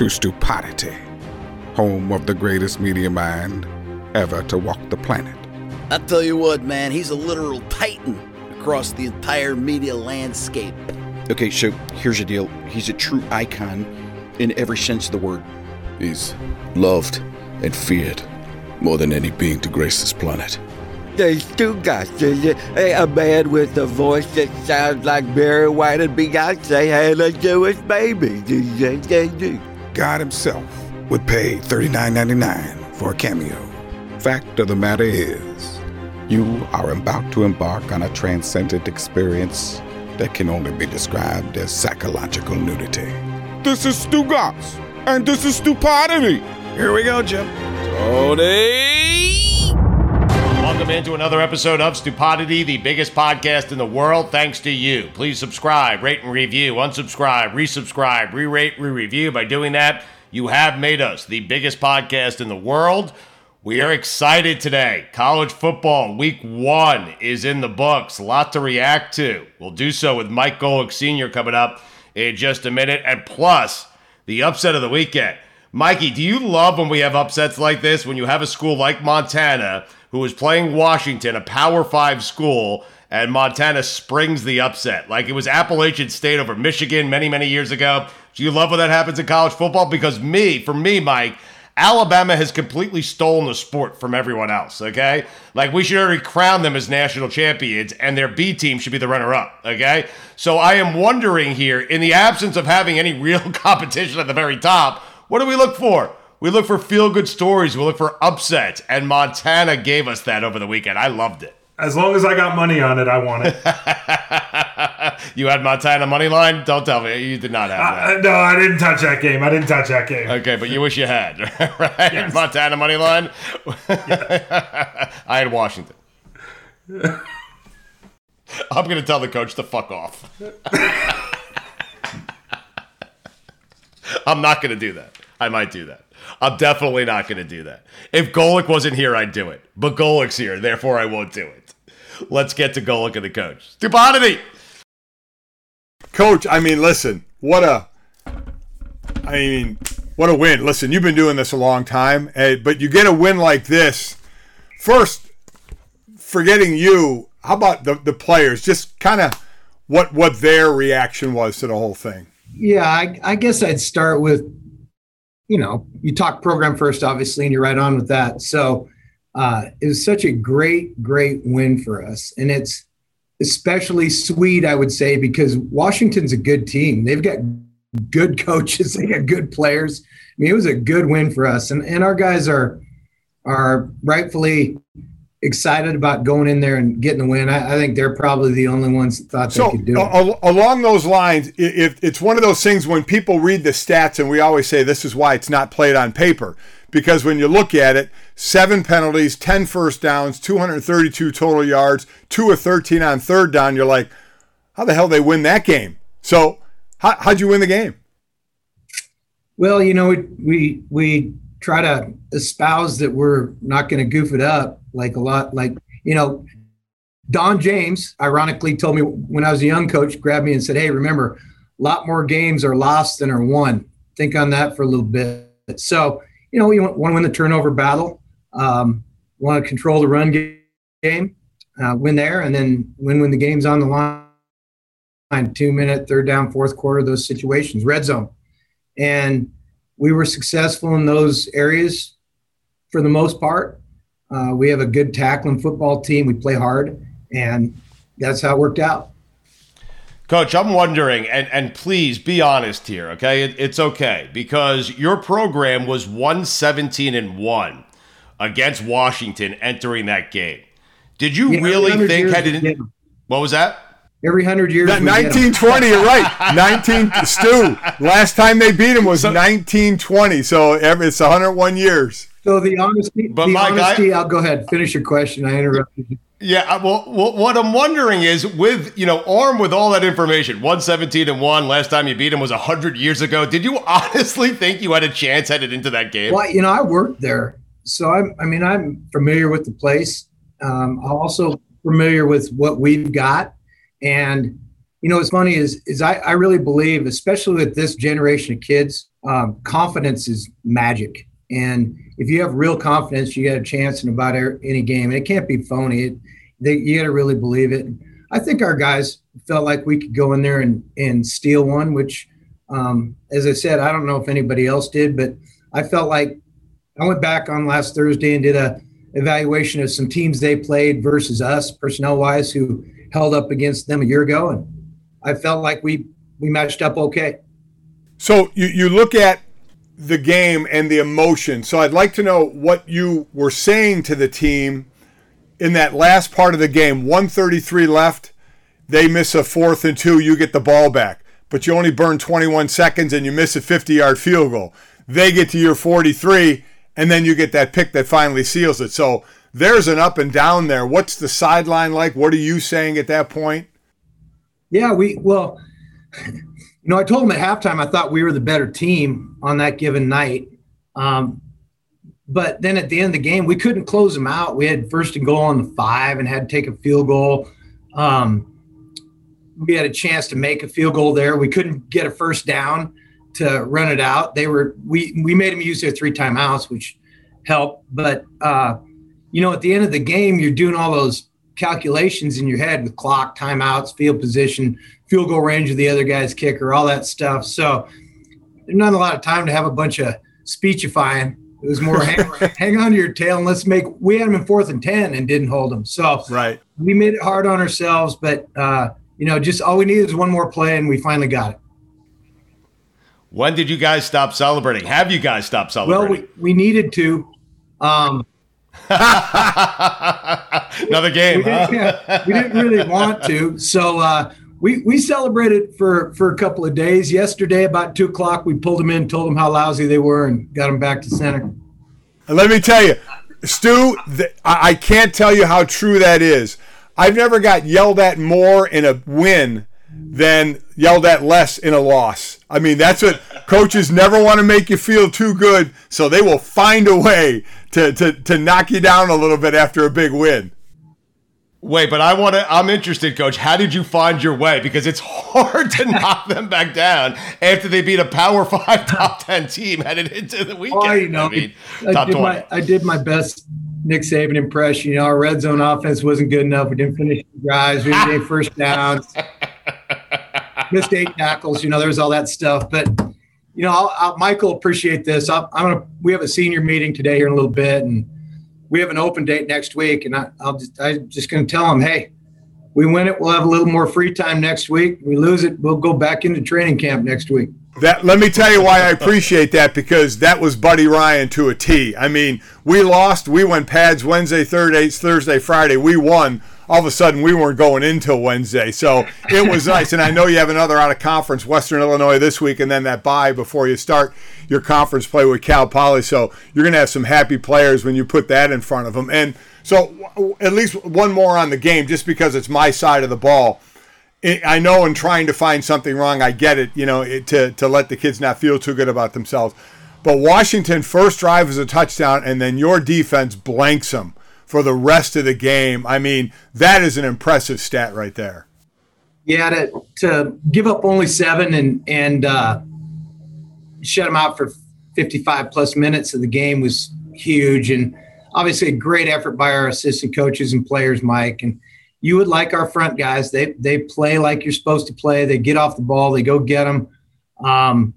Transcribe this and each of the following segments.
to Stupidity, home of the greatest media mind ever to walk the planet. I tell you what, man, he's a literal titan across the entire media landscape. Okay, so here's the deal. He's a true icon in every sense of the word. He's loved and feared more than any being to grace this planet. There's two guys. There's a, a man with a voice that sounds like Barry White and Beyonce had a Jewish baby. God himself would pay $39.99 for a cameo. Fact of the matter is, you are about to embark on a transcendent experience that can only be described as psychological nudity. This is Stu Gotz, and this is Stupidity. Here we go, Jim. Tony! Welcome into another episode of Stupidity, the biggest podcast in the world, thanks to you. Please subscribe, rate and review, unsubscribe, resubscribe, re rate, re review. By doing that, you have made us the biggest podcast in the world. We are excited today. College football week one is in the books. A lot to react to. We'll do so with Mike Golic Sr. coming up in just a minute. And plus, the upset of the weekend. Mikey, do you love when we have upsets like this? When you have a school like Montana who is playing Washington, a Power Five school, and Montana springs the upset. Like it was Appalachian State over Michigan many, many years ago. Do you love when that happens in college football? Because me, for me, Mike, Alabama has completely stolen the sport from everyone else, okay? Like we should already crown them as national champions and their B team should be the runner up, okay? So I am wondering here, in the absence of having any real competition at the very top, what do we look for? We look for feel good stories. We look for upsets. And Montana gave us that over the weekend. I loved it. As long as I got money on it, I want it. you had Montana money line? Don't tell me you did not have that. Uh, no, I didn't touch that game. I didn't touch that game. Okay, but you wish you had, right? Yes. Montana money line. I had Washington. I'm gonna tell the coach to fuck off. I'm not gonna do that. I might do that. I'm definitely not gonna do that. If Golic wasn't here, I'd do it. But Golic's here, therefore I won't do it. Let's get to Golic and the coach. Stupidity. Coach, I mean, listen, what a, I mean, what a win. Listen, you've been doing this a long time, eh, but you get a win like this. First, forgetting you, how about the, the players? Just kind of what what their reaction was to the whole thing. Yeah, I, I guess I'd start with, you know, you talk program first, obviously, and you're right on with that. So uh, it was such a great, great win for us. And it's especially sweet, I would say, because Washington's a good team. They've got good coaches, they got good players. I mean, it was a good win for us. And, and our guys are, are rightfully excited about going in there and getting the win. I, I think they're probably the only ones that thought So they could do it. along those lines, if it's one of those things when people read the stats, and we always say this is why it's not played on paper, because when you look at it, seven penalties, 10 first downs, 232 total yards, two of 13 on third down, you're like, how the hell they win that game? So how, how'd you win the game? Well, you know, we we, we try to espouse that we're not going to goof it up like a lot. Like you know, Don James, ironically, told me when I was a young coach, grabbed me and said, "Hey, remember, a lot more games are lost than are won. Think on that for a little bit." So, you know, want, want to win the turnover battle, um, want to control the run game, uh, win there, and then win when the game's on the line. Two minute, third down, fourth quarter, those situations, red zone, and we were successful in those areas for the most part. Uh, we have a good tackling football team. We play hard and that's how it worked out. Coach, I'm wondering, and, and please be honest here, okay? It, it's okay because your program was 117 and 1 against Washington entering that game. Did you yeah, really think had it? What was that? Every hundred years. 1920, you're right. 19, Stu, last time they beat him was so, 1920. So it's 101 years. So the honesty, but the Mike, honesty, I, I'll go ahead, finish your question. I interrupted you. Yeah, well, what I'm wondering is, with you know, armed with all that information, 117 and one. Last time you beat him was hundred years ago. Did you honestly think you had a chance headed into that game? Well, you know, I worked there, so I'm. I mean, I'm familiar with the place. Um, I'm also familiar with what we've got, and you know, what's funny is is I, I really believe, especially with this generation of kids, um, confidence is magic. And if you have real confidence, you got a chance in about any game. And it can't be phony. It, they, you got to really believe it. I think our guys felt like we could go in there and, and steal one, which, um, as I said, I don't know if anybody else did, but I felt like I went back on last Thursday and did a evaluation of some teams they played versus us, personnel wise, who held up against them a year ago, and I felt like we we matched up okay. So you you look at the game and the emotion. So I'd like to know what you were saying to the team in that last part of the game. 133 left. They miss a fourth and two. You get the ball back, but you only burn 21 seconds and you miss a 50 yard field goal. They get to your 43, and then you get that pick that finally seals it. So there's an up and down there. What's the sideline like? What are you saying at that point? Yeah, we, well, you know, I told him at halftime I thought we were the better team on that given night. Um, but then at the end of the game, we couldn't close them out. We had first and goal on the five and had to take a field goal. Um, we had a chance to make a field goal there. We couldn't get a first down to run it out. They were we we made them use their three timeouts, which helped. But uh, you know, at the end of the game, you're doing all those calculations in your head with clock, timeouts, field position, field goal range of the other guy's kicker, all that stuff. So there's not a lot of time to have a bunch of speechifying. It was more hang, hang on to your tail and let's make. We had them in fourth and ten and didn't hold them. So right, we made it hard on ourselves, but uh, you know, just all we needed is one more play and we finally got it. When did you guys stop celebrating? Have you guys stopped celebrating? Well, we, we needed to. Um, Another game. We, huh? didn't, yeah, we didn't really want to, so uh, we we celebrated for for a couple of days. Yesterday, about two o'clock, we pulled them in, told them how lousy they were, and got them back to center. And let me tell you, Stu, th- I can't tell you how true that is. I've never got yelled at more in a win than yelled at less in a loss. I mean, that's what coaches never want to make you feel too good, so they will find a way to, to, to knock you down a little bit after a big win. Wait, but I want to. I'm interested, Coach. How did you find your way? Because it's hard to knock them back down after they beat a Power Five, top ten team headed into the weekend. Oh, you know, I, mean, I did my I did my best Nick Saban impression. You know, our red zone offense wasn't good enough. We didn't finish the drives. We didn't get first downs. Missed eight tackles. You know, there's all that stuff. But you know, I'll, I'll, Michael appreciate this. i am gonna. We have a senior meeting today here in a little bit, and we have an open date next week, and I, will just, I'm just to tell them, hey, we win it, we'll have a little more free time next week. We lose it, we'll go back into training camp next week. That let me tell you why I appreciate that because that was Buddy Ryan to a T. I mean, we lost, we went pads Wednesday, Thursday, Thursday, Friday. We won all of a sudden we weren't going until Wednesday. So it was nice. And I know you have another out of conference, Western Illinois this week, and then that bye before you start your conference play with Cal Poly. So you're going to have some happy players when you put that in front of them. And so at least one more on the game, just because it's my side of the ball. I know in trying to find something wrong, I get it, you know, it, to, to let the kids not feel too good about themselves. But Washington first drive is a touchdown, and then your defense blanks them for the rest of the game. I mean, that is an impressive stat right there. Yeah, to, to give up only seven and and uh, shut them out for 55 plus minutes of the game was huge, and obviously a great effort by our assistant coaches and players, Mike. And you would like our front guys; they they play like you're supposed to play. They get off the ball, they go get them. Um,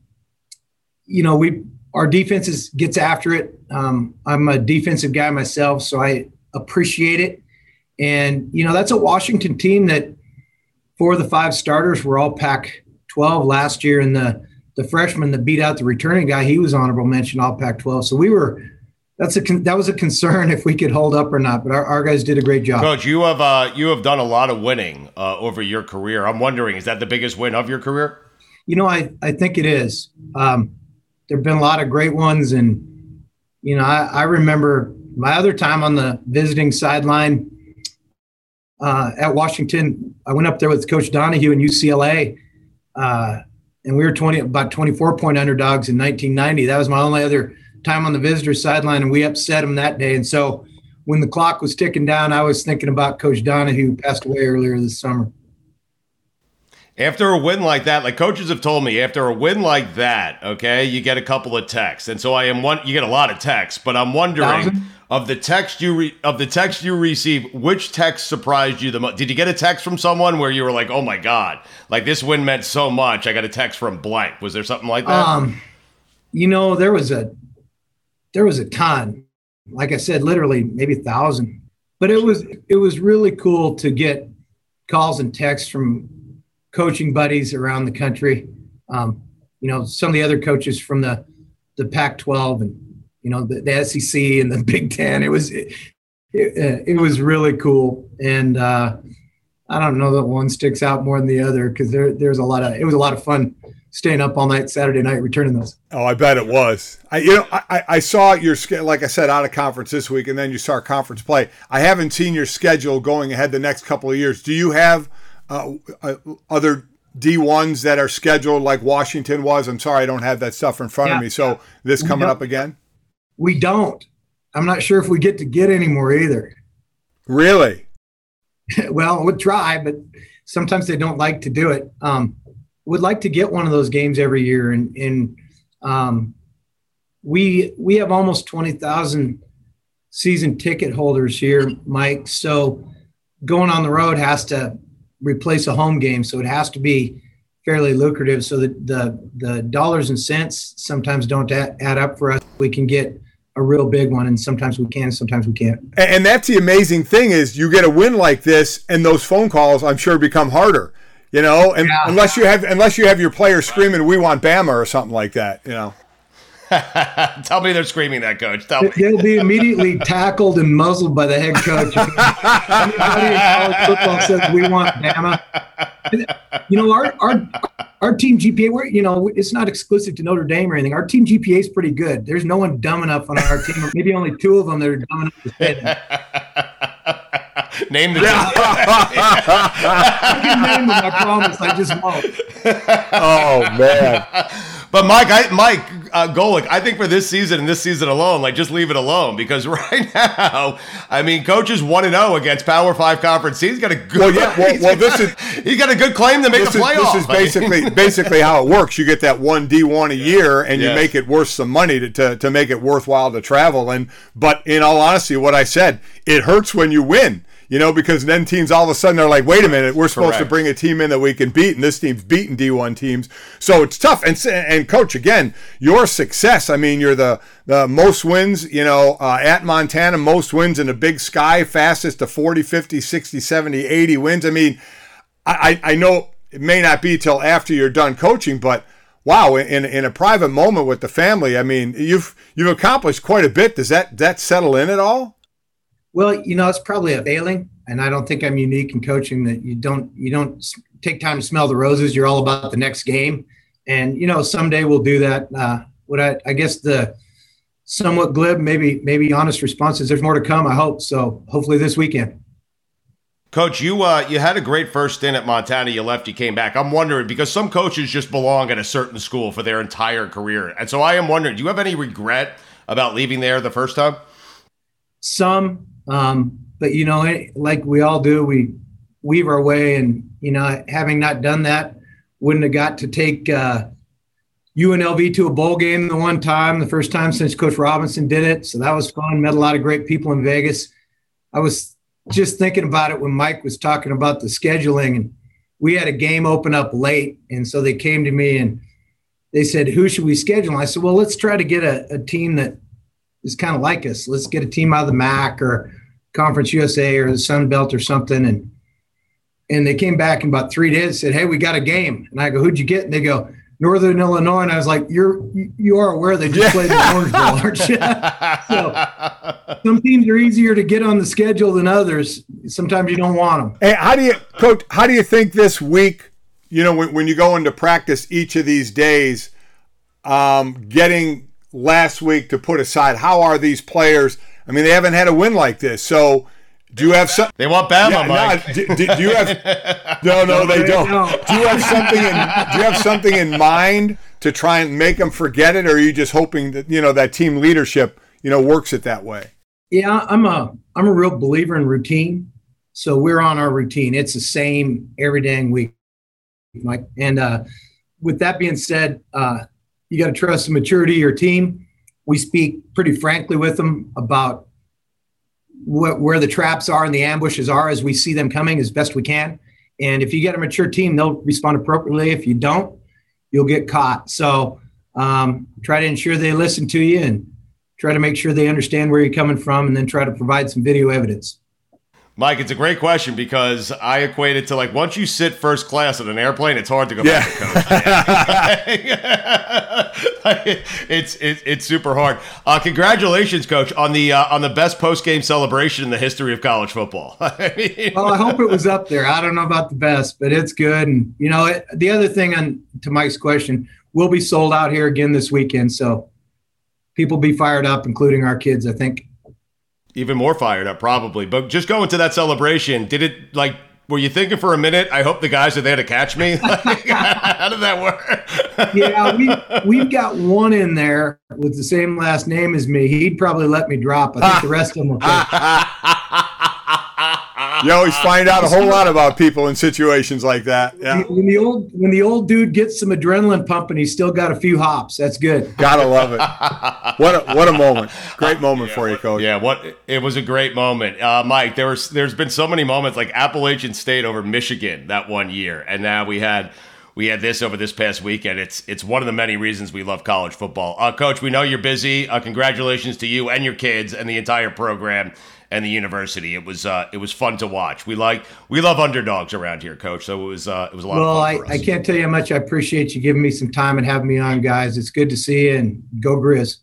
you know, we our defense is, gets after it. Um, I'm a defensive guy myself, so I appreciate it. And you know, that's a Washington team that four of the five starters were all Pac 12 last year, and the the freshman that beat out the returning guy, he was honorable mention all Pac 12. So we were that's a that was a concern if we could hold up or not. But our, our guys did a great job. Coach, you have uh, you have done a lot of winning uh, over your career. I'm wondering, is that the biggest win of your career? You know, I I think it is. Um, there've been a lot of great ones, and you know, I, I remember my other time on the visiting sideline uh, at Washington. I went up there with Coach Donahue in UCLA, uh, and we were 20 about 24 point underdogs in 1990. That was my only other time on the visitor sideline, and we upset them that day. And so when the clock was ticking down, I was thinking about Coach Donahue, who passed away earlier this summer. After a win like that, like coaches have told me, after a win like that, okay, you get a couple of texts, and so I am one. You get a lot of texts, but I'm wondering Thousand? of the text you re, of the text you receive, which text surprised you the most? Did you get a text from someone where you were like, "Oh my god, like this win meant so much"? I got a text from blank. Was there something like that? Um, you know, there was a there was a ton. Like I said, literally maybe a thousand. But it was it was really cool to get calls and texts from coaching buddies around the country. Um, you know, some of the other coaches from the the Pac-12 and you know the, the SEC and the Big Ten. It was it, it, it was really cool, and uh, I don't know that one sticks out more than the other because there there's a lot of it was a lot of fun staying up all night Saturday night returning those. Oh, I bet it was. I you know I, I saw your like I said out of conference this week, and then you start conference play. I haven't seen your schedule going ahead the next couple of years. Do you have uh, uh, other D ones that are scheduled like Washington was? I'm sorry, I don't have that stuff in front yeah. of me. So this we coming up again? We don't. I'm not sure if we get to get any more either. Really? well, we'll try, but sometimes they don't like to do it. Um, would like to get one of those games every year, and and um, we we have almost twenty thousand season ticket holders here, Mike. So going on the road has to replace a home game, so it has to be fairly lucrative. So the the, the dollars and cents sometimes don't add, add up for us. We can get a real big one, and sometimes we can, sometimes we can't. And that's the amazing thing is you get a win like this, and those phone calls I'm sure become harder you know, and, yeah. unless you have unless you have your players screaming, "We want Bama" or something like that, you know. Tell me they're screaming that, coach. Tell me. They'll be immediately tackled and muzzled by the head coach. Anybody in college football says we want Bama. You know, our our our team GPA, we're, you know, it's not exclusive to Notre Dame or anything. Our team GPA is pretty good. There's no one dumb enough on our team, maybe only two of them that are dumb enough to say that. Name the team. I can name them. I promise. I just won't. Oh man. But Mike, I, Mike uh, Golic, I think for this season and this season alone, like just leave it alone because right now, I mean, coaches one and zero oh against Power Five conference. He's got a good. Well, yeah. Well, well this is he's got a good claim to make this a playoff. Is, this is basically basically how it works. You get that one D one a year, and yes. you make it worth some money to, to to make it worthwhile to travel. And but in all honesty, what I said, it hurts when you win you know, because then teams all of a sudden are like, wait a minute, we're supposed Correct. to bring a team in that we can beat, and this team's beaten D1 teams. So it's tough. And and coach, again, your success. I mean, you're the the most wins, you know, uh, at Montana, most wins in the Big Sky, fastest to 40, 50, 60, 70, 80 wins. I mean, I I know it may not be till after you're done coaching, but wow, in in a private moment with the family, I mean, you've you've accomplished quite a bit. Does that that settle in at all? Well, you know, it's probably a failing, and I don't think I'm unique in coaching that you don't you don't take time to smell the roses. You're all about the next game, and you know, someday we'll do that. Uh, what I, I guess the somewhat glib, maybe maybe honest response is there's more to come. I hope so. Hopefully this weekend. Coach, you uh, you had a great first stint at Montana. You left, you came back. I'm wondering because some coaches just belong at a certain school for their entire career, and so I am wondering, do you have any regret about leaving there the first time? Some, um, but you know, like we all do, we weave our way, and you know, having not done that, wouldn't have got to take uh, UNLV to a bowl game the one time, the first time since Coach Robinson did it. So that was fun. Met a lot of great people in Vegas. I was just thinking about it when Mike was talking about the scheduling, and we had a game open up late, and so they came to me and they said, "Who should we schedule?" I said, "Well, let's try to get a, a team that is kind of like us. Let's get a team out of the MAC or Conference USA or the Sun Belt or something." And and they came back in about three days and said, "Hey, we got a game." And I go, "Who'd you get?" And they go, Northern Illinois, and I was like, "You're you are aware they just yeah. played the Orange Bowl, aren't you?" so some teams are easier to get on the schedule than others. Sometimes you don't want them. Hey, how do you, coach? How do you think this week? You know, when, when you go into practice each of these days, um, getting last week to put aside, how are these players? I mean, they haven't had a win like this, so do you have some? They want Bama, yeah, Mike. do, do, do, you have? No, no, they don't. Do you have something? In, do you have something in mind to try and make them forget it, or are you just hoping that you know that team leadership, you know, works it that way? Yeah, I'm a I'm a real believer in routine. So we're on our routine. It's the same every dang week, Mike. And uh, with that being said, uh, you got to trust the maturity of your team. We speak pretty frankly with them about wh- where the traps are and the ambushes are as we see them coming as best we can. And if you get a mature team, they'll respond appropriately. If you don't, you'll get caught. So um, try to ensure they listen to you and try to make sure they understand where you're coming from and then try to provide some video evidence. Mike, it's a great question because I equate it to like once you sit first class on an airplane, it's hard to go yeah. back to coach. it's, it's it's super hard. Uh, congratulations, coach, on the uh, on the best post game celebration in the history of college football. well, I hope it was up there. I don't know about the best, but it's good. And you know, it, the other thing on to Mike's question, we'll be sold out here again this weekend, so people be fired up, including our kids. I think even more fired up, probably. But just going to that celebration, did it like? Were you thinking for a minute? I hope the guys are there to catch me. how did that work? yeah, we we've got one in there with the same last name as me. He'd probably let me drop. I think the rest of them will. you always find out a whole lot about people in situations like that. Yeah. When the old when the old dude gets some adrenaline pumping, he's still got a few hops. That's good. Gotta love it. What a, what a moment! Great moment yeah, for you, coach. Yeah, what it was a great moment, uh, Mike. There was there's been so many moments like Appalachian State over Michigan that one year, and now we had we had this over this past weekend. It's it's one of the many reasons we love college football. Uh, Coach, we know you're busy. Uh, congratulations to you and your kids and the entire program and the university. It was uh, it was fun to watch. We like we love underdogs around here, Coach. So it was uh, it was a lot. Of fun. Well, I, I can't tell you how much I appreciate you giving me some time and having me on, guys. It's good to see you and go Grizz.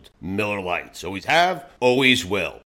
Miller Lites. Always have, always will.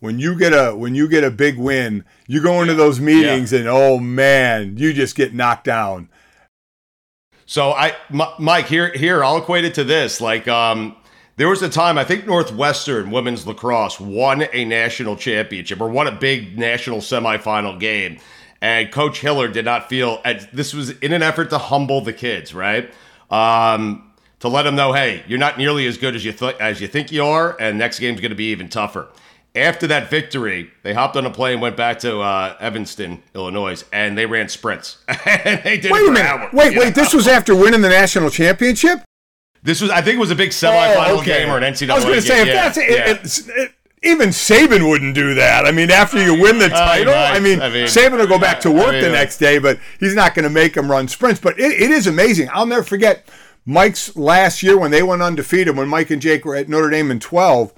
when you get a when you get a big win, you go into those meetings yeah. and oh man, you just get knocked down. So I, M- Mike, here here I'll equate it to this. Like, um, there was a time I think Northwestern women's lacrosse won a national championship or won a big national semifinal game, and Coach Hiller did not feel this was in an effort to humble the kids, right? Um, to let them know, hey, you're not nearly as good as you th- as you think you are, and next game's going to be even tougher after that victory, they hopped on a plane, went back to uh, Evanston, Illinois, and they ran sprints. and they did wait a minute. Hours, wait, wait. Know? This was after winning the national championship. This was, I think, it was a big semifinal oh, okay. game or an NCAA. I was going to say, if yeah, that's yeah. it, it, even Saban wouldn't do that. I mean, after you win the title, uh, I, mean, I, mean, Saban will go back to work I mean, the next day, but he's not going to make them run sprints. But it, it is amazing. I'll never forget Mike's last year when they went undefeated, when Mike and Jake were at Notre Dame in 12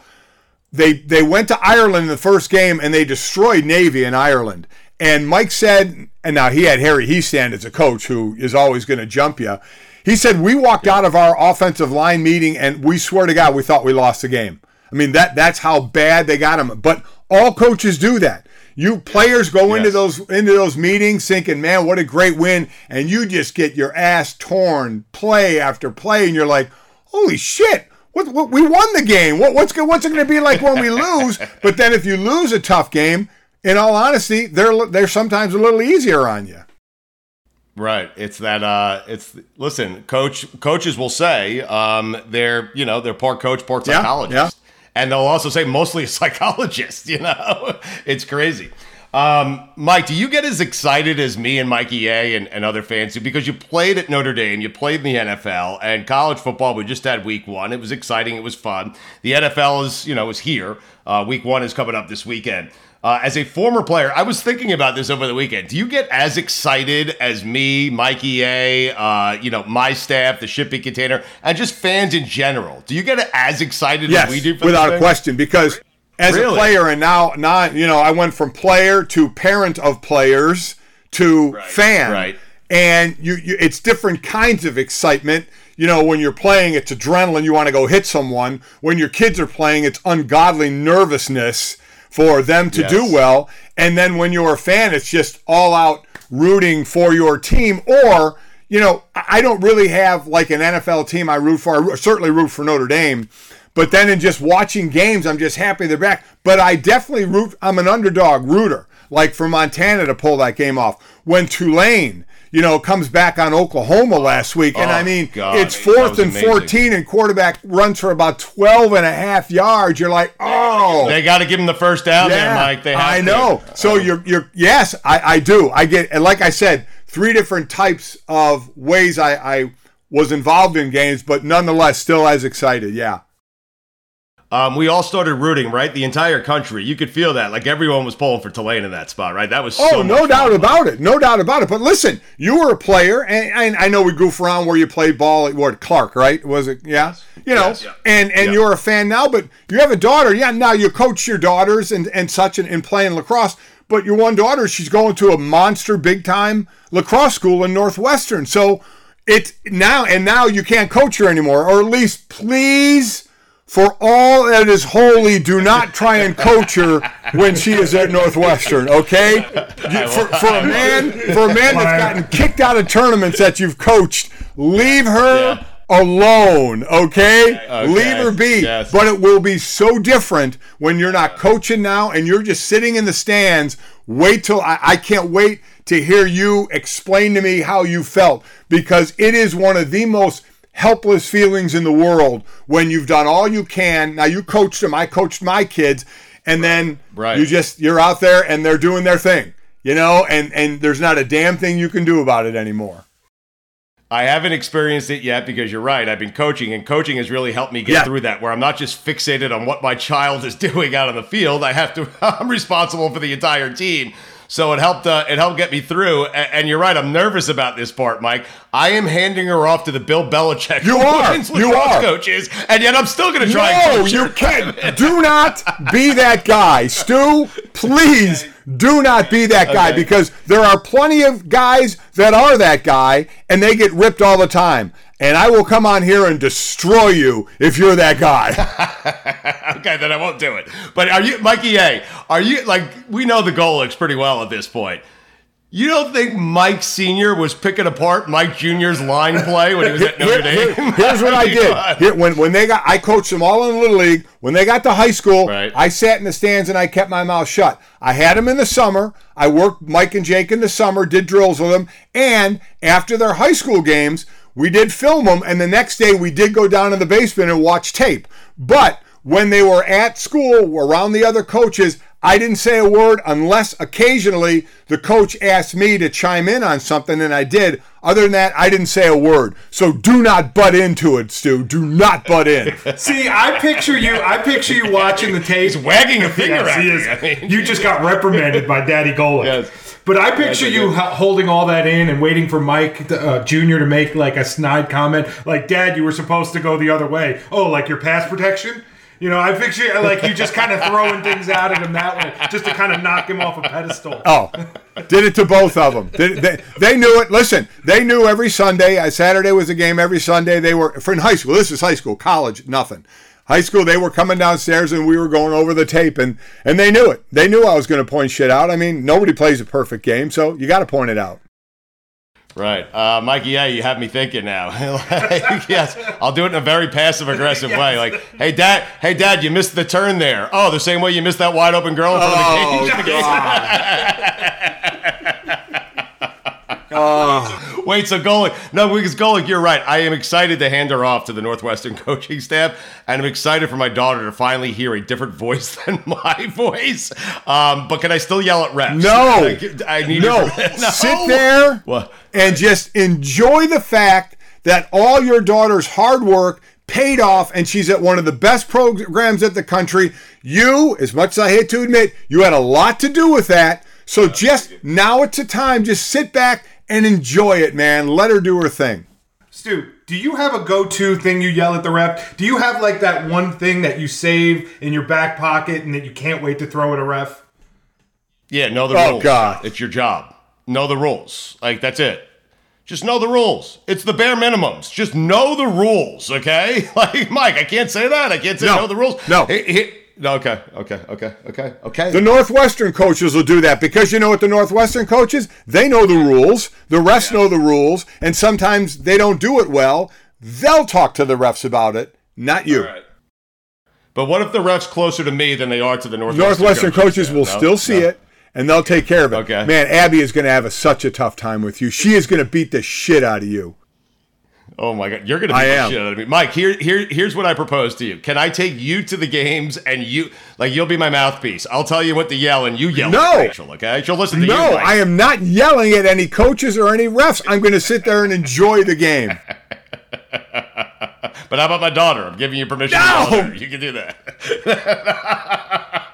they they went to Ireland in the first game and they destroyed Navy in Ireland. And Mike said, and now he had Harry Hiestand as a coach who is always going to jump you. He said we walked out of our offensive line meeting and we swear to God we thought we lost the game. I mean that that's how bad they got him. But all coaches do that. You players go yes. into those into those meetings thinking, "Man, what a great win," and you just get your ass torn play after play, and you're like, "Holy shit! What, what, we won the game. What, what's what's it going to be like when we lose? But then if you lose a tough game, in all honesty, they're they're sometimes a little easier on you. Right. It's that. Uh, it's listen. Coach coaches will say um, they're you know they're part coach, part psychologist, yeah, yeah. and they'll also say mostly a psychologist. You know, it's crazy. Um, Mike, do you get as excited as me and Mikey A and, and other fans do? Because you played at Notre Dame, you played in the NFL, and college football. We just had Week One. It was exciting. It was fun. The NFL is, you know, is here. Uh, week One is coming up this weekend. Uh, as a former player, I was thinking about this over the weekend. Do you get as excited as me, Mikey A, uh, you know, my staff, the shipping container, and just fans in general? Do you get as excited yes, as we do? without a question, because as really? a player, and now not you know I went from player to parent of players to right, fan, right? And you, you, it's different kinds of excitement. You know, when you're playing, it's adrenaline. You want to go hit someone. When your kids are playing, it's ungodly nervousness for them to yes. do well. And then when you're a fan, it's just all out rooting for your team. Or, you know, I don't really have like an NFL team I root for. I certainly root for Notre Dame. But then in just watching games, I'm just happy they're back. But I definitely root. I'm an underdog rooter, like for Montana to pull that game off. When Tulane, you know, comes back on Oklahoma last week, and oh, I mean, God, it's fourth and amazing. 14, and quarterback runs for about 12 and a half yards. You're like, oh, they got to give him the first down, yeah, there, Mike. They I know. To. So oh. you're, you're, yes, I, I do. I get, and like I said, three different types of ways I, I was involved in games, but nonetheless, still as excited. Yeah. Um, we all started rooting, right? The entire country. You could feel that. Like everyone was pulling for Tulane in that spot, right? That was oh, no doubt about it. No doubt about it. But listen, you were a player, and, and, I know we goof around where you played ball at what Clark, right? Was it? Yeah, you know, yes, yeah. and and yeah. you're a fan now, but you have a daughter. Yeah, now you coach your daughters and and such, and, and playing lacrosse. But your one daughter, she's going to a monster big time lacrosse school in Northwestern. So it's now and now you can't coach her anymore, or at least please for all that is holy, do not try and coach her when she is at Northwestern. Okay, for, for a man, for a man that's gotten kicked out of tournaments that you've coached, leave her. Yeah. Alone, okay? okay? Leave her be. Yes. But it will be so different when you're not coaching now and you're just sitting in the stands. Wait till I, I can't wait to hear you explain to me how you felt because it is one of the most helpless feelings in the world when you've done all you can. Now you coached them, I coached my kids, and then right. you just you're out there and they're doing their thing. you know, and and there's not a damn thing you can do about it anymore. I haven't experienced it yet because you're right. I've been coaching, and coaching has really helped me get Yeah. through that. Where I'm not just fixated on what my child is doing out on the field. I have to. I'm responsible for the entire team. So it helped. Uh, it helped get me through. A- And, you're right. I'm nervous about this part, Mike. I am handing her off to the Bill Belichick. You are. You are. coaches, and yet I'm still going to try. and No, you can't. Do not be that guy, Stu. Please do not be that guy Okay. because there are plenty of guys that are that guy and they get ripped all the time. And I will come on here and destroy you if you're that guy. okay, then I won't do it. But are you, Mikey A? Are you like we know the Golics pretty well at this point? You don't think Mike Senior was picking apart Mike Junior's line play when he was at Notre Dame? here- here's what oh I did. Here, when when they got, I coached them all in the little league. When they got to high school, I sat in the stands and I kept my mouth shut. I had them in the summer. I worked Mike and Jake in the summer, did drills with them, and after their high school games, we did film them. And the next day, we did go down to the basement and watch tape. But when they were at school around the other coaches, I didn't say a word unless occasionally the coach asked me to chime in on something, and I did. Other than that, I didn't say a word. So do not butt into it, Stu. Do not butt in. See, I picture you. I picture you watching the tape. He's wagging a finger yes, at he is. I mean- you just got reprimanded by Daddy Golic. But I picture I you holding all that in and waiting for Mike uh, Jr. to make like a snide comment, like "Dad, you were supposed to go the other way." Oh, like your pass protection. You know, I picture like you just kind of throwing things out at him that way, just to kind of knock him off a pedestal. Oh, did it to both of them. Did, they, they knew it. Listen, they knew every Sunday. Uh, Saturday was a game every Sunday. They were for in high school. This is high school, college, nothing. High school, they were coming downstairs and we were going over the tape, and and they knew it. They knew I was going to point shit out. I mean, nobody plays a perfect game, so you got to point it out. Right, uh, Mikey. Yeah, you have me thinking now. Like, yes, I'll do it in a very passive aggressive way. Like, hey, dad, hey, dad, you missed the turn there. Oh, the same way you missed that wide open girl in front Oh, of the cage. Oh. Wait, so Golic? No, because Golic, you're right. I am excited to hand her off to the Northwestern coaching staff, and I'm excited for my daughter to finally hear a different voice than my voice. Um, but can I still yell at reps? No, I, I need no. no. Sit there What? and just enjoy the fact that all your daughter's hard work paid off and she's at one of the best programs at the country. You, as much as I hate to admit, you had a lot to do with that. So just now it's a time, just sit back and enjoy it, man. Let her do her thing. Stu, do you have a go-to thing you yell at the ref? Do you have like that one thing that you save in your back pocket and that you can't wait to throw at a ref? Yeah, know the Oh, rules. God. It's your job. Know the rules. Like that's it. Just know the rules. It's the bare minimums. Just know the rules, okay? Like Mike, I can't say that. I can't say No. know the rules. No. He- he- no, okay, okay, okay, okay, okay. The Northwestern coaches will do that because you know what the Northwestern coaches? They know the rules. The refs know the rules, and sometimes they don't do it well. They'll talk to the refs about it, not you. But what if the refs closer to me than they are to the Northwestern? Northwestern coaches will No? still see No? it and they'll take care of it. Okay. Man, Abby is going to have a, such a tough time with you. She is going to beat the shit out of you. Oh my god, you're gonna I beat the am. shit out of me, Mike. Here, here, here's what I propose to you. Can I take you to the games and you, like, you'll be my mouthpiece? I'll tell you what to yell and you yell. No. at Rachel, okay? She'll listen to you. No, I am not yelling at any coaches or any refs. I'm going to sit there and enjoy the game. But how about my daughter? I'm giving you permission. No! To yell at her. You can do that.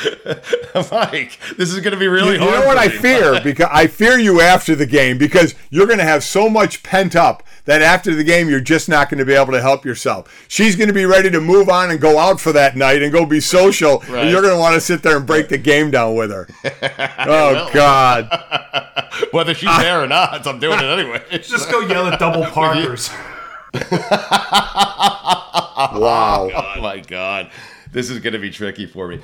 Mike, this is going to be really you, you know what for I me, fear? Mike. Because I fear you after the game because you're going to have so much pent up that after the game you're just not going to be able to help yourself. She's going to be ready to move on and go out for that night and go be social, Right. and you're going to want to sit there and break the game down with her. oh. God! Whether she's there or not, I'm doing it anyway. Just go yell at double Parkers. Wow! Oh my god, this is going to be tricky for me.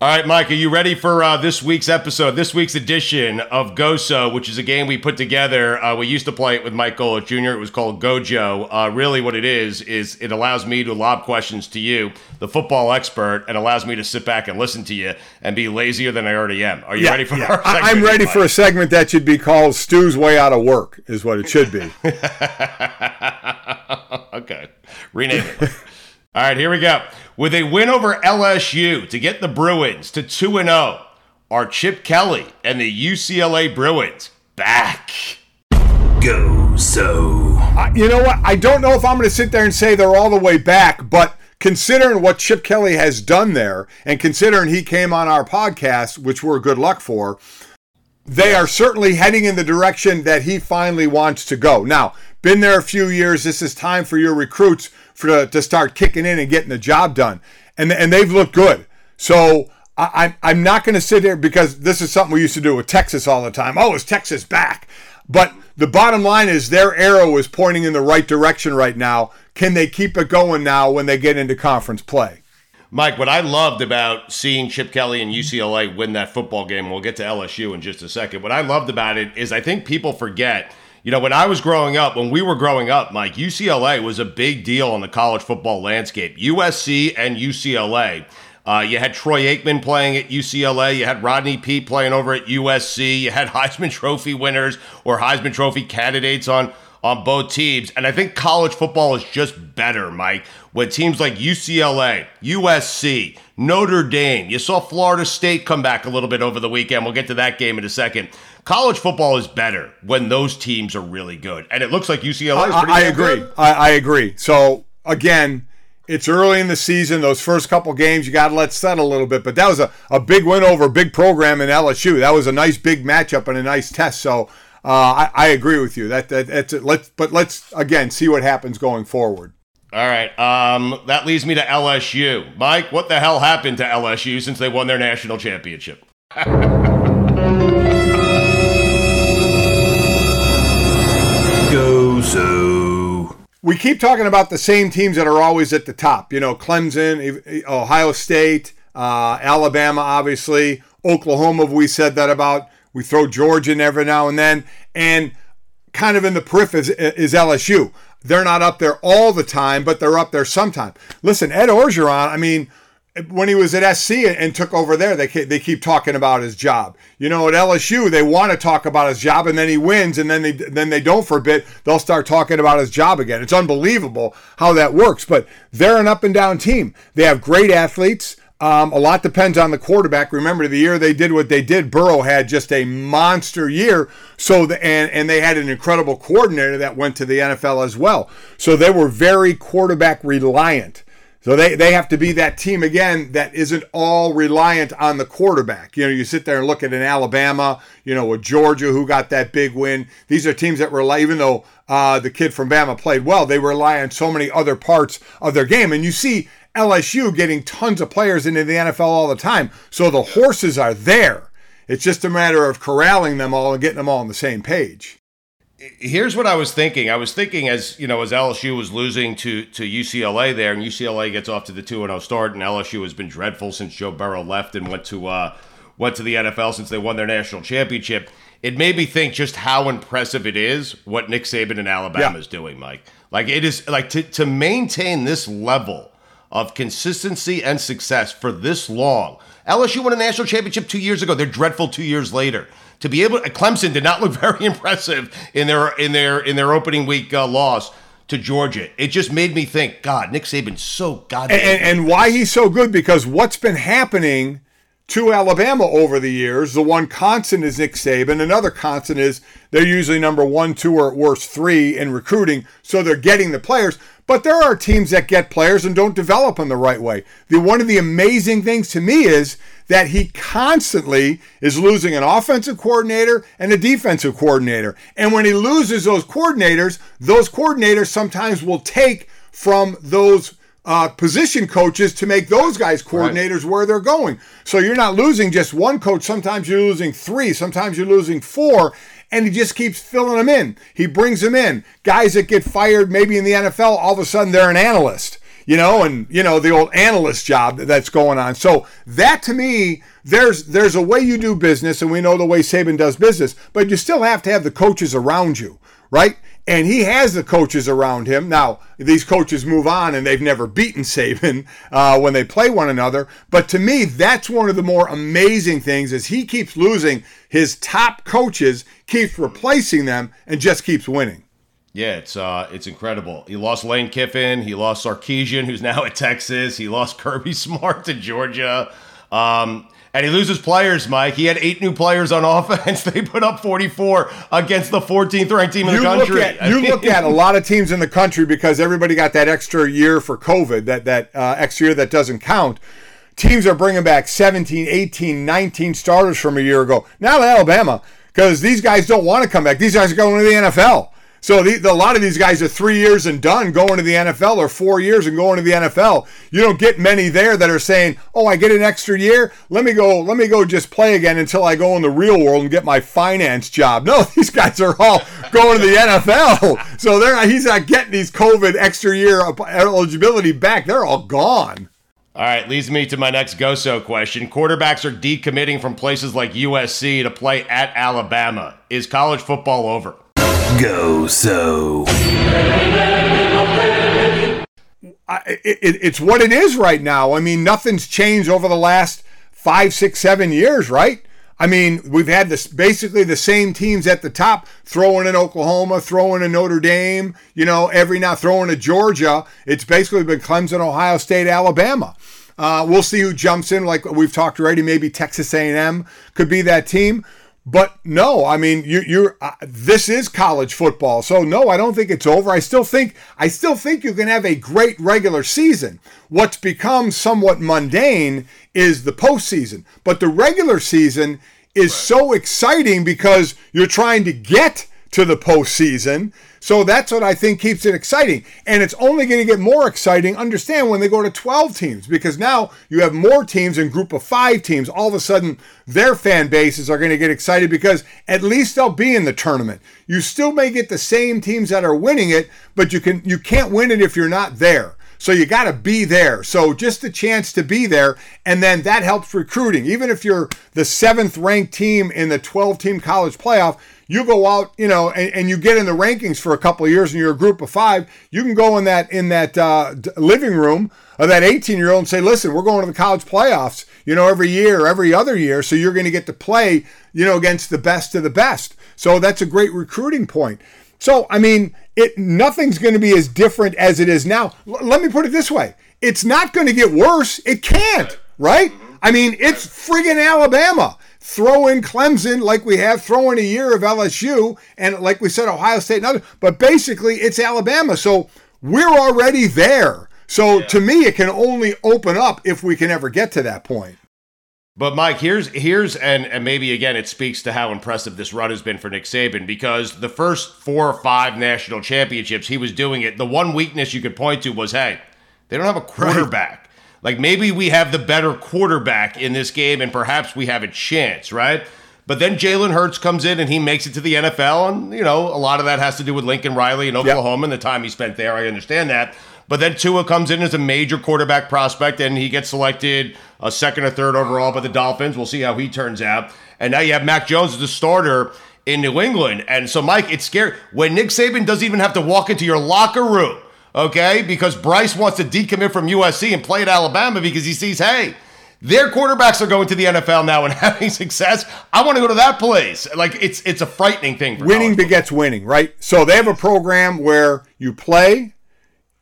All right, Mike, are you ready for uh, this week's episode, this week's edition of GoSo, which is a game we put together. Uh, we used to play it with Mike Golic Jr. It was called Gojo. Uh, really, what it is is it allows me to lob questions to you, the football expert, and allows me to sit back and listen to you and be lazier than I already am. Are you Yeah, ready for yeah. I- I'm ready Mike? for a segment that should be called "Stu's Way Out of Work," is what it should be. okay. Rename it. All right, here we go. With a win over LSU to get the Bruins to 2 and 0, are Chip Kelly and the UCLA Bruins back. Go so. Uh, you know what? I don't know if I'm going to sit there and say they're all the way back, but considering what Chip Kelly has done there, and considering he came on our podcast, which we're good luck for, they are certainly heading in the direction that he finally wants to go. Now, been there a few years. This is time for your recruits for to start kicking in and getting the job done, and and they've looked good. So I, I'm not going to sit here because this is something we used to do with Texas all the time. Oh, is Texas back? But the bottom line is their arrow is pointing in the right direction right now. Can they keep it going now when they get into conference play? Mike, what I loved about seeing Chip Kelly and UCLA win that football game, we'll get to LSU in just a second. What I loved about it is I think people forget, you know, when I was growing up, when we were growing up, Mike, UCLA was a big deal on the college football landscape. USC and UCLA uh, you had Troy Aikman playing at UCLA. You had Rodney Peete playing over at USC. You had Heisman Trophy winners or Heisman Trophy candidates on on both teams. And I think college football is just better, Mike, with teams like UCLA, USC, Notre Dame. You saw Florida State come back a little bit over the weekend. We'll get to that game in a second. College football is better when those teams are really good. And it looks like UCLA is pretty I, I agree. I, I agree. So, again, it's early in the season. Those first couple games, you got to let settle a little bit. But that was a, a big win over a big program in LSU. That was a nice big matchup and a nice test. So uh, I, I, agree with you. That, that that's it. Let's but let's again see what happens going forward. All right. Um, that leads me to LSU. Mike, what the hell happened to LSU since they won their national championship? Go so we keep talking about the same teams that are always at the top. You know, Clemson, Ohio State, uh, Alabama, obviously, Oklahoma. We said that about. We throw Georgia in every now and then, and kind of in the periphery is, is LSU. They're not up there all the time, but they're up there sometime. Listen, Ed Orgeron. I mean, when he was at SC and took over there, they they keep talking about his job. You know, at LSU, they want to talk about his job, and then he wins, and then they then they don't for a bit. They'll start talking about his job again. It's unbelievable how that works. But they're an up and down team. They have great athletes. Um, a lot depends on the quarterback. Remember, the year they did what they did, Burrow had just a monster year. So the, and and they had an incredible coordinator that went to the NFL as well. So they were very quarterback reliant. So they, they have to be that team again that isn't all reliant on the quarterback. You know, you sit there and look at an Alabama, you know, with Georgia who got that big win. These are teams that rely, even though uh, the kid from Bama played well, they rely on so many other parts of their game. And you see LSU getting tons of players into the NFL all the time. So the horses are there. It's just a matter of corralling them all and getting them all on the same page here's what I was thinking. I was thinking as you know, as LSU was losing to to UCLA there, and UCLA gets off to the two and zero oh start, and LSU has been dreadful since Joe Burrow left and went to uh, went to the NFL since they won their national championship. It made me think just how impressive it is what Nick Saban and Alabama yeah. is doing, Mike. Like it is like to to maintain this level of consistency and success for this long. LSU won a national championship two years ago. They're dreadful two years later to be able Clemson did not look very impressive in their in their in their opening week uh, loss to Georgia. It just made me think, God, Nick Saban's so goddamn. And, and, and why he's so good because what's been happening to Alabama over the years, the one constant is Nick Saban. Another constant is they're usually number one, two, or at worst three in recruiting, so they're getting the players. But there are teams that get players and don't develop them the right way. The one of the amazing things to me is that he constantly is losing an offensive coordinator and a defensive coordinator. And when he loses those coordinators, those coordinators sometimes will take from those uh, position coaches to make those guys coordinators right. where they're going. So you're not losing just one coach. Sometimes you're losing three. Sometimes you're losing four and he just keeps filling them in. He brings them in. Guys that get fired maybe in the NFL, all of a sudden they're an analyst, you know, and you know the old analyst job that's going on. So that to me, there's there's a way you do business, and we know the way Saban does business, but you still have to have the coaches around you, right? And he has the coaches around him. Now, these coaches move on and they've never beaten Saban uh, when they play one another. But to me, that's one of the more amazing things is he keeps losing his top coaches, keeps replacing them, and just keeps winning. Yeah, it's uh, it's incredible. He lost Lane Kiffin. He lost Sarkisian, who's now at Texas. He lost Kirby Smart to Georgia. Um, and he loses players, Mike. He had eight new players on offense. They put up 44 against the 14th ranked team in you the country. Look at, you look at a lot of teams in the country because everybody got that extra year for COVID, that, that uh, extra year that doesn't count. Teams are bringing back 17, 18, 19 starters from a year ago. Now Alabama, because these guys don't want to come back. These guys are going to the NFL. So the, the, a lot of these guys are three years and done going to the NFL or four years and going to the NFL. You don't get many there that are saying, "Oh, I get an extra year. Let me go. Let me go just play again until I go in the real world and get my finance job." No, these guys are all going to the NFL. So they're he's not getting these COVID extra year eligibility back. They're all gone. All right, leads me to my next GoSo question. Quarterbacks are decommitting from places like USC to play at Alabama. Is college football over? Go so. It, it's what it is right now. I mean, nothing's changed over the last five, six, seven years, right? I mean, we've had this basically the same teams at the top throwing in Oklahoma, throwing in Notre Dame, you know, every now throwing to Georgia. It's basically been Clemson, Ohio State, Alabama. Uh, we'll see who jumps in. Like we've talked already, maybe Texas A&M could be that team. But no, I mean, you, you're. Uh, this is college football, so no, I don't think it's over. I still think, I still think you can have a great regular season. What's become somewhat mundane is the postseason, but the regular season is so exciting because you're trying to get to the postseason. So that's what I think keeps it exciting. And it's only going to get more exciting, understand, when they go to 12 teams, because now you have more teams in group of five teams. All of a sudden, their fan bases are going to get excited because at least they'll be in the tournament. You still may get the same teams that are winning it, but you can you can't win it if you're not there. So you got to be there. So just the chance to be there. And then that helps recruiting. Even if you're the seventh ranked team in the 12 team college playoff, you go out, you know, and, and, you get in the rankings for a couple of years and you're a group of five, you can go in that in that uh, living room of that 18 year old and say, listen, we're going to the college playoffs, you know, every year, every other year. So you're going to get to play, you know, against the best of the best. So that's a great recruiting point. So, I mean, it nothing's going to be as different as it is now. L- let me put it this way. It's not going to get worse. It can't, right? I mean, it's friggin' Alabama throw in Clemson like we have, throw in a year of LSU, and like we said, Ohio State and others. But basically, it's Alabama. So we're already there. So yeah. to me, it can only open up if we can ever get to that point. But Mike, here's here's and, and maybe again it speaks to how impressive this run has been for Nick Saban because the first four or five national championships he was doing it. The one weakness you could point to was, hey, they don't have a quarterback. Right. Like maybe we have the better quarterback in this game and perhaps we have a chance, right? But then Jalen Hurts comes in and he makes it to the NFL. And, you know, a lot of that has to do with Lincoln Riley and Oklahoma yep. and the time he spent there. I understand that. But then Tua comes in as a major quarterback prospect and he gets selected a second or third overall by the Dolphins. We'll see how he turns out. And now you have Mac Jones as the starter in New England. And so, Mike, it's scary. When Nick Saban doesn't even have to walk into your locker room okay? Because Bryce wants to decommit from USC and play at Alabama because he sees, hey, their quarterbacks are going to the NFL now and having success. I want to go to that place. Like it's it's a frightening thing. winning begets winning, right? So they have a program where you play,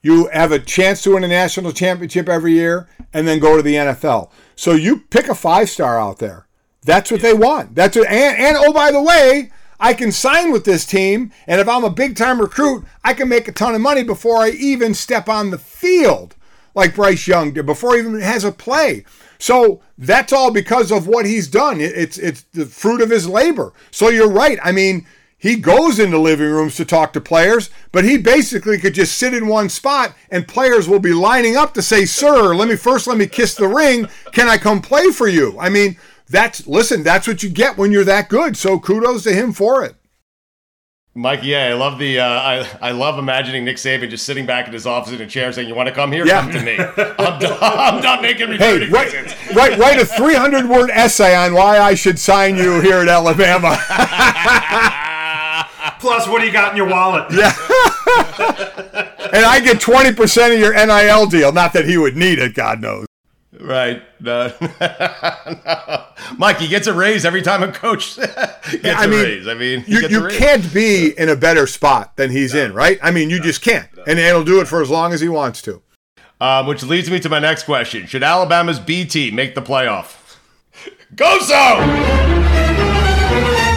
you have a chance to win a national championship every year, and then go to the NFL. So you pick a five star out there. That's what they want. That's what, and, and oh by the way, I can sign with this team, and if I'm a big time recruit, I can make a ton of money before I even step on the field, like Bryce Young did, before he even has a play. So that's all because of what he's done. It's it's the fruit of his labor. So you're right. I mean, he goes into living rooms to talk to players, but he basically could just sit in one spot and players will be lining up to say, "Sir, let me first let me kiss the ring. Can I come play for you?" I mean, that's listen, that's what you get when you're that good. So kudos to him for it. Mike, yeah, I love the. Uh, I I love imagining Nick Saban just sitting back in his office in a chair saying, "You want to come here? Yeah. Come to me. I'm done, I'm done making recruiting hey, write, visits. write, write a 300 word essay on why I should sign you here at Alabama. Plus, what do you got in your wallet? Yeah. and I get 20% of your NIL deal. Not that he would need it, God knows. Right. No. no. Mike, he gets a raise every time a coach gets yeah, I a mean, raise. I mean, you, you can't be in a better spot than he's no. in, right? I mean, you no. just can't. And he'll do it for as long as he wants to. Um, which leads me to my next question. Should Alabama's B team make the playoff? Go so!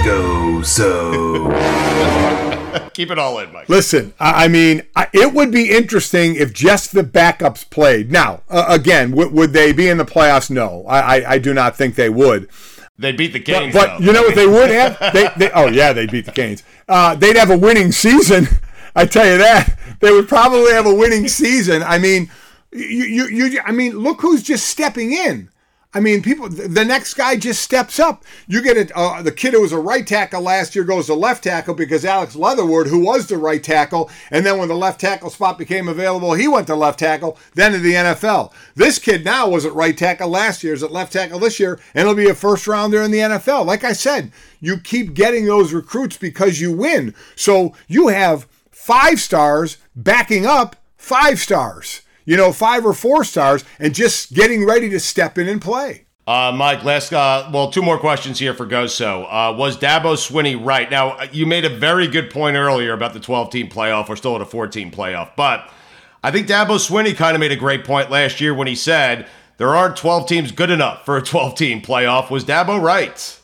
Go so. Keep it all in, Mike. Listen, I I mean, I- it would be interesting if just the backups played. Now, uh, again, w- would they be in the playoffs? No, I, I, I do not think they would. They beat the Canes. but though. you know what they would have? They, they, oh yeah, they beat the Canes. Uh, they'd have a winning season. I tell you that they would probably have a winning season. I mean, you, you, you I mean, look who's just stepping in. I mean, people. The next guy just steps up. You get it. Uh, the kid who was a right tackle last year goes to left tackle because Alex Leatherwood, who was the right tackle, and then when the left tackle spot became available, he went to left tackle. Then to the NFL. This kid now was at right tackle last year, is at left tackle this year, and he'll be a first rounder in the NFL. Like I said, you keep getting those recruits because you win. So you have five stars backing up five stars you know, five or four stars, and just getting ready to step in and play. Uh, Mike, last, uh, well, two more questions here for Goso. Uh, was Dabo Swinney right? Now, you made a very good point earlier about the 12 team playoff. We're still at a 14 playoff. But I think Dabo Swinney kind of made a great point last year when he said there aren't 12 teams good enough for a 12 team playoff. Was Dabo right?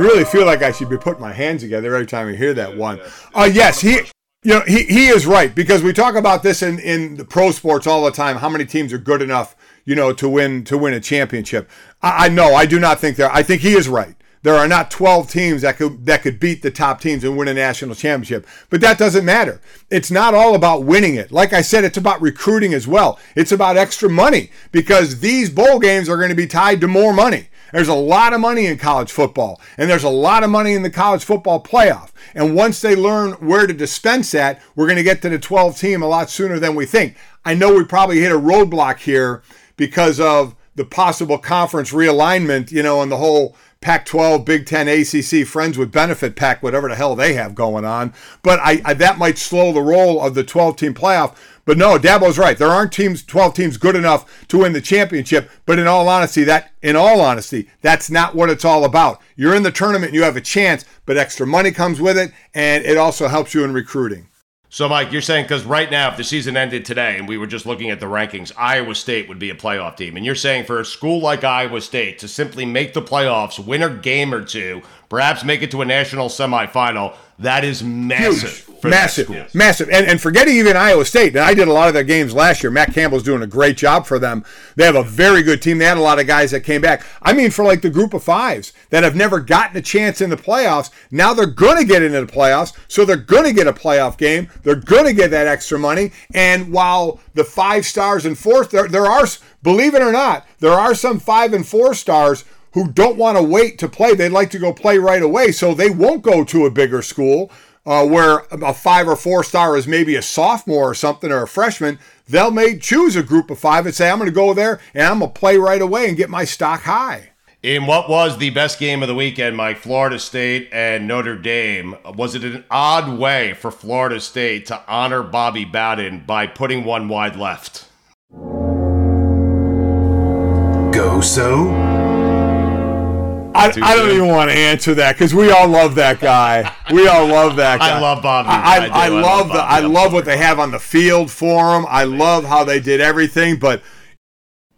Really feel like I should be putting my hands together every time I hear that one. Uh, yes, he. You know, he, he is right because we talk about this in, in the pro sports all the time. How many teams are good enough, you know, to win to win a championship? I, I know I do not think there. I think he is right. There are not 12 teams that could that could beat the top teams and win a national championship. But that doesn't matter. It's not all about winning it. Like I said, it's about recruiting as well. It's about extra money because these bowl games are going to be tied to more money. There's a lot of money in college football, and there's a lot of money in the college football playoff. And once they learn where to dispense that, we're going to get to the 12 team a lot sooner than we think. I know we probably hit a roadblock here because of the possible conference realignment, you know, and the whole Pac 12, Big 10, ACC, Friends with Benefit Pack, whatever the hell they have going on. But I, I that might slow the roll of the 12 team playoff. But no, Dabo's right. There aren't teams, 12 teams good enough to win the championship. But in all honesty, that in all honesty, that's not what it's all about. You're in the tournament, you have a chance, but extra money comes with it, and it also helps you in recruiting. So, Mike, you're saying because right now, if the season ended today and we were just looking at the rankings, Iowa State would be a playoff team. And you're saying for a school like Iowa State to simply make the playoffs, win a game or two, perhaps make it to a national semifinal, that is massive. massive, school. massive, and and forgetting even Iowa State. And I did a lot of their games last year. Matt Campbell's doing a great job for them. They have a very good team. They had a lot of guys that came back. I mean, for like the group of fives that have never gotten a chance in the playoffs, now they're going to get into the playoffs. So they're going to get a playoff game. They're going to get that extra money. And while the five stars and four, there there are, believe it or not, there are some five and four stars who don't want to wait to play. They'd like to go play right away, so they won't go to a bigger school uh, where a five or four star is maybe a sophomore or something or a freshman. They'll may choose a group of five and say, I'm going to go there and I'm going to play right away and get my stock high. In what was the best game of the weekend, Mike? Florida State and Notre Dame. Was it an odd way for Florida State to honor Bobby Bowden by putting one wide left? Go so. I, I don't even want to answer that because we all love that guy. We all love that guy. I love Bobby. I, I, I. I love love the I love what they have on the field for him. I love how they did everything, but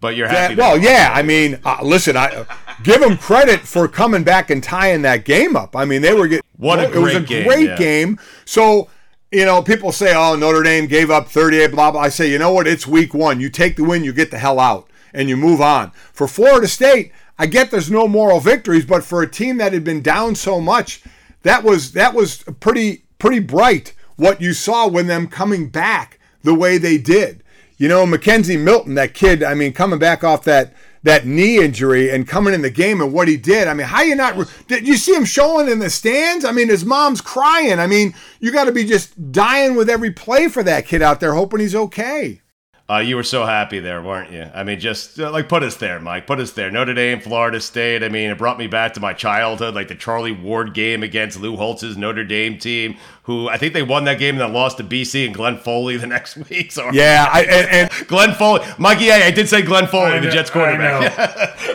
But you're that, happy. well, yeah. I mean, uh, listen, I give them credit for coming back and tying that game up. I mean, they were getting What a it was a great game, great yeah. game. So. You know, people say, "Oh, Notre Dame gave up 38." Blah blah. I say, you know what? It's week one. You take the win, you get the hell out, and you move on. For Florida State, I get there's no moral victories, but for a team that had been down so much, that was that was pretty pretty bright what you saw when them coming back the way they did. You know, McKenzie Milton, that kid, I mean, coming back off that that knee injury and coming in the game and what he did. I mean, how you not did you see him showing in the stands? I mean, his mom's crying. I mean, you got to be just dying with every play for that kid out there, hoping he's okay. Uh, you were so happy there, weren't you? I mean, just uh, like put us there, Mike. Put us there. Notre Dame, Florida State. I mean, it brought me back to my childhood, like the Charlie Ward game against Lou Holtz's Notre Dame team, who I think they won that game and then lost to BC and Glenn Foley the next week. So Yeah, I, and, and Glenn Foley, Mikey. Yeah, I did say Glenn Foley, I the know- Jets I quarterback.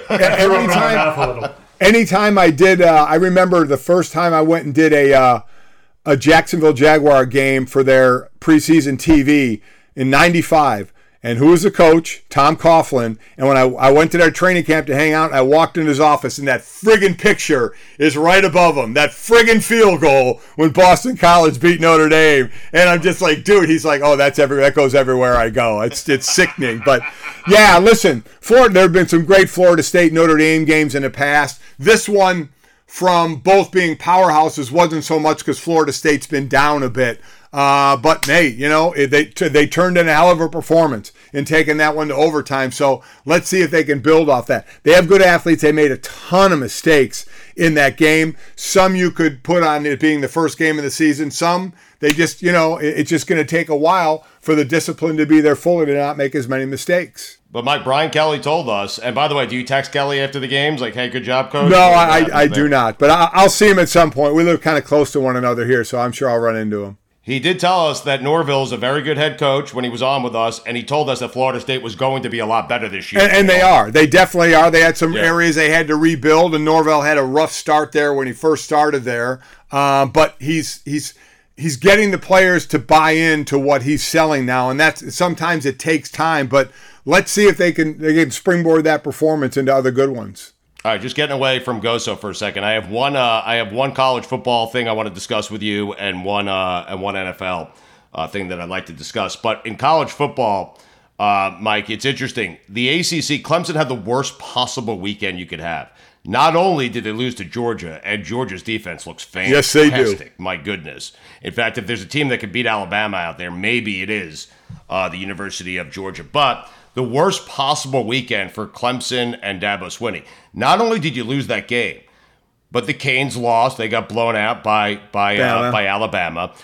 know. every Rub it on my time mouth a little. anytime I did, uh, I remember the first time I went and did a uh, a Jacksonville Jaguar game for their preseason TV, in 95. And who was the coach? Tom Coughlin. And when I, I went to their training camp to hang out, I walked in his office, and that friggin' picture is right above him. That friggin' field goal when Boston College beat Notre Dame. And I'm just like, dude, he's like, oh, that's every that goes everywhere I go. It's it's sickening. But yeah, listen, Florida. There have been some great Florida State Notre Dame games in the past. This one from both being powerhouses wasn't so much because Florida State's been down a bit. Uh, but hey, you know they they turned in a hell of a performance in taking that one to overtime. So let's see if they can build off that. They have good athletes. They made a ton of mistakes in that game. Some you could put on it being the first game of the season. Some they just you know it's just going to take a while for the discipline to be there fully to not make as many mistakes. But Mike Brian Kelly told us, and by the way, do you text Kelly after the games like, "Hey, good job, coach"? No, I, I, I do not. But I, I'll see him at some point. We live kind of close to one another here, so I'm sure I'll run into him. He did tell us that Norvell is a very good head coach when he was on with us, and he told us that Florida State was going to be a lot better this year. And, and they are. They definitely are. They had some yeah. areas they had to rebuild, and Norvell had a rough start there when he first started there. Uh, but he's he's he's getting the players to buy into what he's selling now, and that's sometimes it takes time. But let's see if they can they can springboard that performance into other good ones. All right, just getting away from Goso for a second. I have one. Uh, I have one college football thing I want to discuss with you, and one uh, and one NFL uh, thing that I'd like to discuss. But in college football, uh, Mike, it's interesting. The ACC, Clemson had the worst possible weekend you could have. Not only did they lose to Georgia, and Georgia's defense looks fantastic. Yes, they do. My goodness. In fact, if there's a team that could beat Alabama out there, maybe it is uh, the University of Georgia. But the worst possible weekend for Clemson and Dabo Swinney. Not only did you lose that game, but the Canes lost. They got blown out by by uh, by Alabama,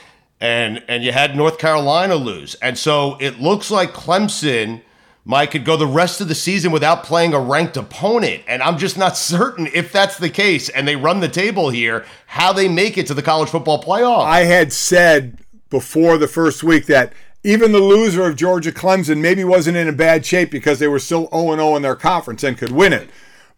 and and you had North Carolina lose. And so it looks like Clemson. Mike could go the rest of the season without playing a ranked opponent. And I'm just not certain if that's the case. And they run the table here, how they make it to the college football playoff. I had said before the first week that even the loser of Georgia Clemson maybe wasn't in a bad shape because they were still 0 0 in their conference and could win it.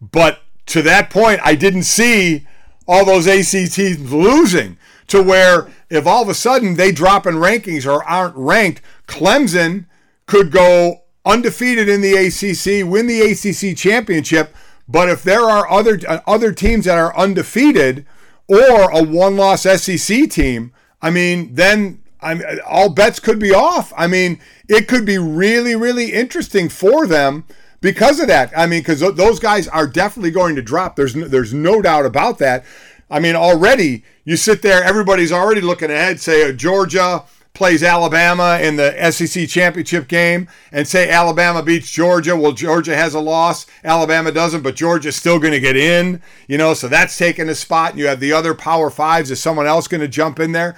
But to that point, I didn't see all those AC teams losing to where if all of a sudden they drop in rankings or aren't ranked, Clemson could go undefeated in the ACC, win the ACC championship. But if there are other uh, other teams that are undefeated or a one-loss SEC team, I mean, then I mean, all bets could be off. I mean, it could be really, really interesting for them because of that. I mean, because those guys are definitely going to drop. There's no, there's no doubt about that. I mean, already you sit there, everybody's already looking ahead. Say uh, Georgia plays Alabama in the SEC championship game, and say Alabama beats Georgia. Well, Georgia has a loss, Alabama doesn't, but Georgia's still going to get in. You know, so that's taking a spot. And you have the other Power Fives. Is someone else going to jump in there?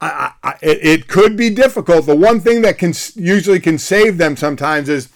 I, I, it could be difficult. The one thing that can usually can save them sometimes is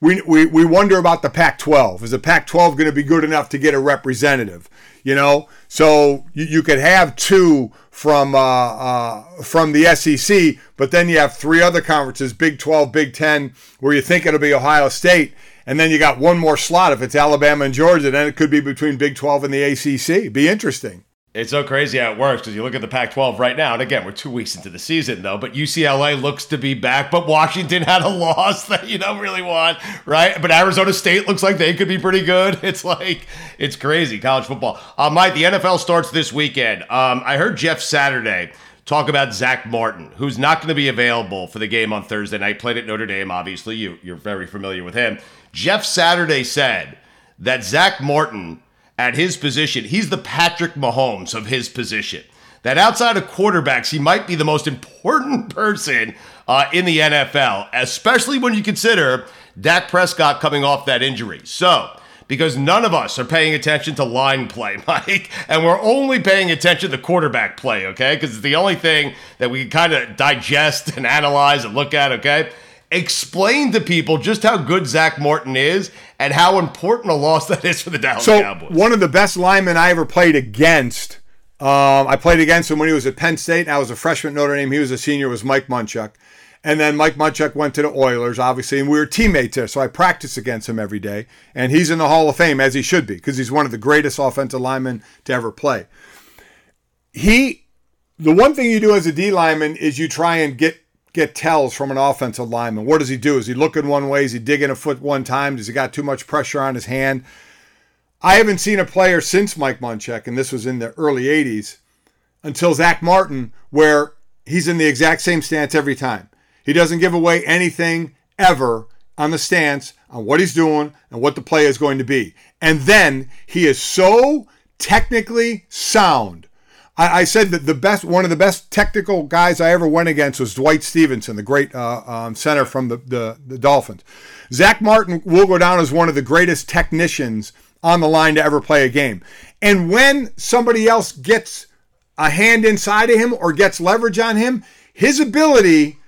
we, we, we wonder about the Pac 12. Is the Pac 12 going to be good enough to get a representative? You know, so you, you could have two from uh, uh, from the SEC, but then you have three other conferences Big 12, Big 10, where you think it'll be Ohio State. And then you got one more slot. If it's Alabama and Georgia, then it could be between Big 12 and the ACC. Be interesting. It's so crazy how it works because you look at the Pac 12 right now, and again, we're two weeks into the season, though, but UCLA looks to be back, but Washington had a loss that you don't really want, right? But Arizona State looks like they could be pretty good. It's like, it's crazy, college football. Uh, Mike, the NFL starts this weekend. Um, I heard Jeff Saturday talk about Zach Martin, who's not going to be available for the game on Thursday night. Played at Notre Dame, obviously. You, you're very familiar with him. Jeff Saturday said that Zach Martin at his position, he's the Patrick Mahomes of his position. That outside of quarterbacks, he might be the most important person uh, in the NFL, especially when you consider Dak Prescott coming off that injury. So, because none of us are paying attention to line play, Mike, and we're only paying attention to quarterback play, okay? Because it's the only thing that we can kind of digest and analyze and look at, okay? Explain to people just how good Zach Martin is and how important a loss that is for the Dallas so, Cowboys. One of the best linemen I ever played against. Um, I played against him when he was at Penn State. I was a freshman at Notre Dame. He was a senior. Was Mike Munchak, and then Mike Munchak went to the Oilers, obviously, and we were teammates there. So I practiced against him every day, and he's in the Hall of Fame as he should be because he's one of the greatest offensive linemen to ever play. He, the one thing you do as a D lineman is you try and get get tells from an offensive lineman. What does he do? Is he looking one way? Is he digging a foot one time? Does he got too much pressure on his hand? I haven't seen a player since Mike Munchak, and this was in the early 80s, until Zach Martin, where he's in the exact same stance every time. He doesn't give away anything ever on the stance, on what he's doing, and what the play is going to be. And then he is so technically sound. I, I said that the best, one of the best technical guys I ever went against was Dwight Stephenson, the great uh, um, center from the, the, the Dolphins. Zach Martin will go down as one of the greatest technicians on the line to ever play a game. And when somebody else gets a hand inside of him or gets leverage on him, his ability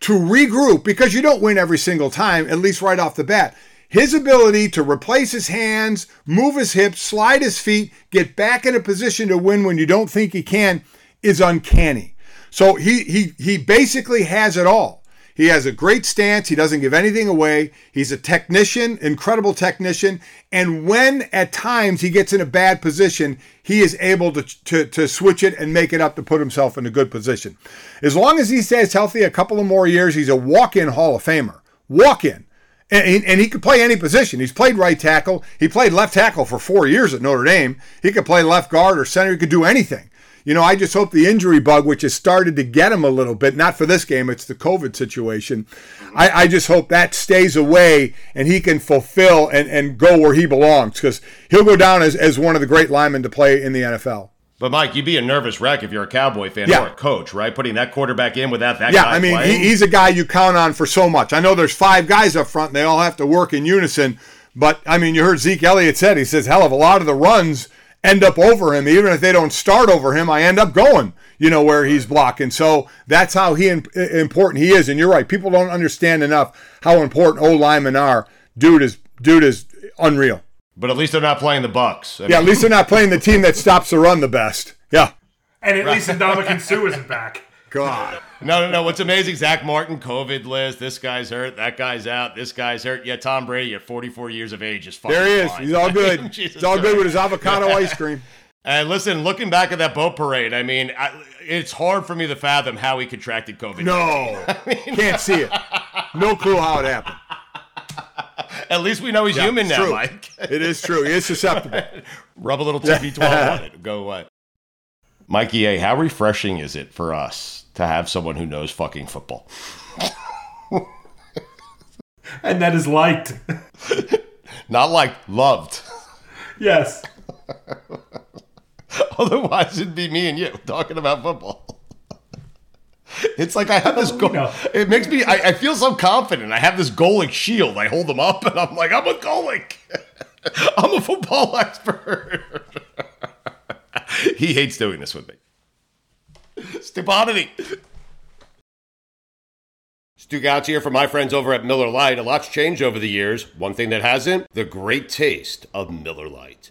to regroup, because you don't win every single time, at least right off the bat, his ability to replace his hands, move his hips, slide his feet, get back in a position to win when you don't think he can is uncanny. So he he he basically has it all. He has a great stance. He doesn't give anything away. He's a technician, incredible technician. And when at times he gets in a bad position, he is able to, to, to switch it and make it up to put himself in a good position. As long as he stays healthy a couple of more years, he's a walk in Hall of Famer. Walk in. And he, and he could play any position. He's played right tackle. He played left tackle for four years at Notre Dame. He could play left guard or center. He could do anything. You know, I just hope the injury bug, which has started to get him a little bit, not for this game, it's the COVID situation. I, I just hope that stays away and he can fulfill and, and go where he belongs because he'll go down as, as one of the great linemen to play in the NFL. But Mike, you'd be a nervous wreck if you're a Cowboy fan Yeah. or a coach, right? Putting that quarterback in without that yeah, guy I mean, he, he's a guy you count on for so much. I know there's five guys up front, and they all have to work in unison. But I mean, you heard Zeke Elliott said he says, "Hell of a lot of the runs end up over him, even if they don't start over him. I end up going, you know, where he's blocking." So that's how he important he is. And you're right, people don't understand enough how important O linemen are. Dude is dude is unreal. But at least they're not playing the Bucs. I Yeah, at least they're not playing the team that stops the run the best. Yeah. And at least Ndamukong Suh isn't back. God. No, no, no. What's amazing, Zach Martin, COVID list. This guy's hurt. That guy's out. This guy's hurt. Yeah, Tom Brady at 44 years of age is fine. There he is. He's all good. He's all good with his avocado ice cream. And listen, looking back at that boat parade, I mean, I, it's hard for me to fathom how he contracted COVID. No, can't see it. No clue how it happened. At least we know he's Yeah, human now, true. Mike. It is true. He is susceptible. Rub a little TB12 on it. Go what? Mikey A, how refreshing is it for us to have someone who knows fucking football? And that is liked. Not like loved. Yes. Otherwise, it'd be me and you talking about football. It's like I have this goal. It makes me. I, I feel so confident. I have this goalie shield. I hold them up, and I'm like, I'm a goalie. I'm a football expert. he hates doing this with me. Stupidity. Stu Gotz here from my friends over at Miller Lite. A lot's changed over the years. One thing that hasn't, the great taste of Miller Lite.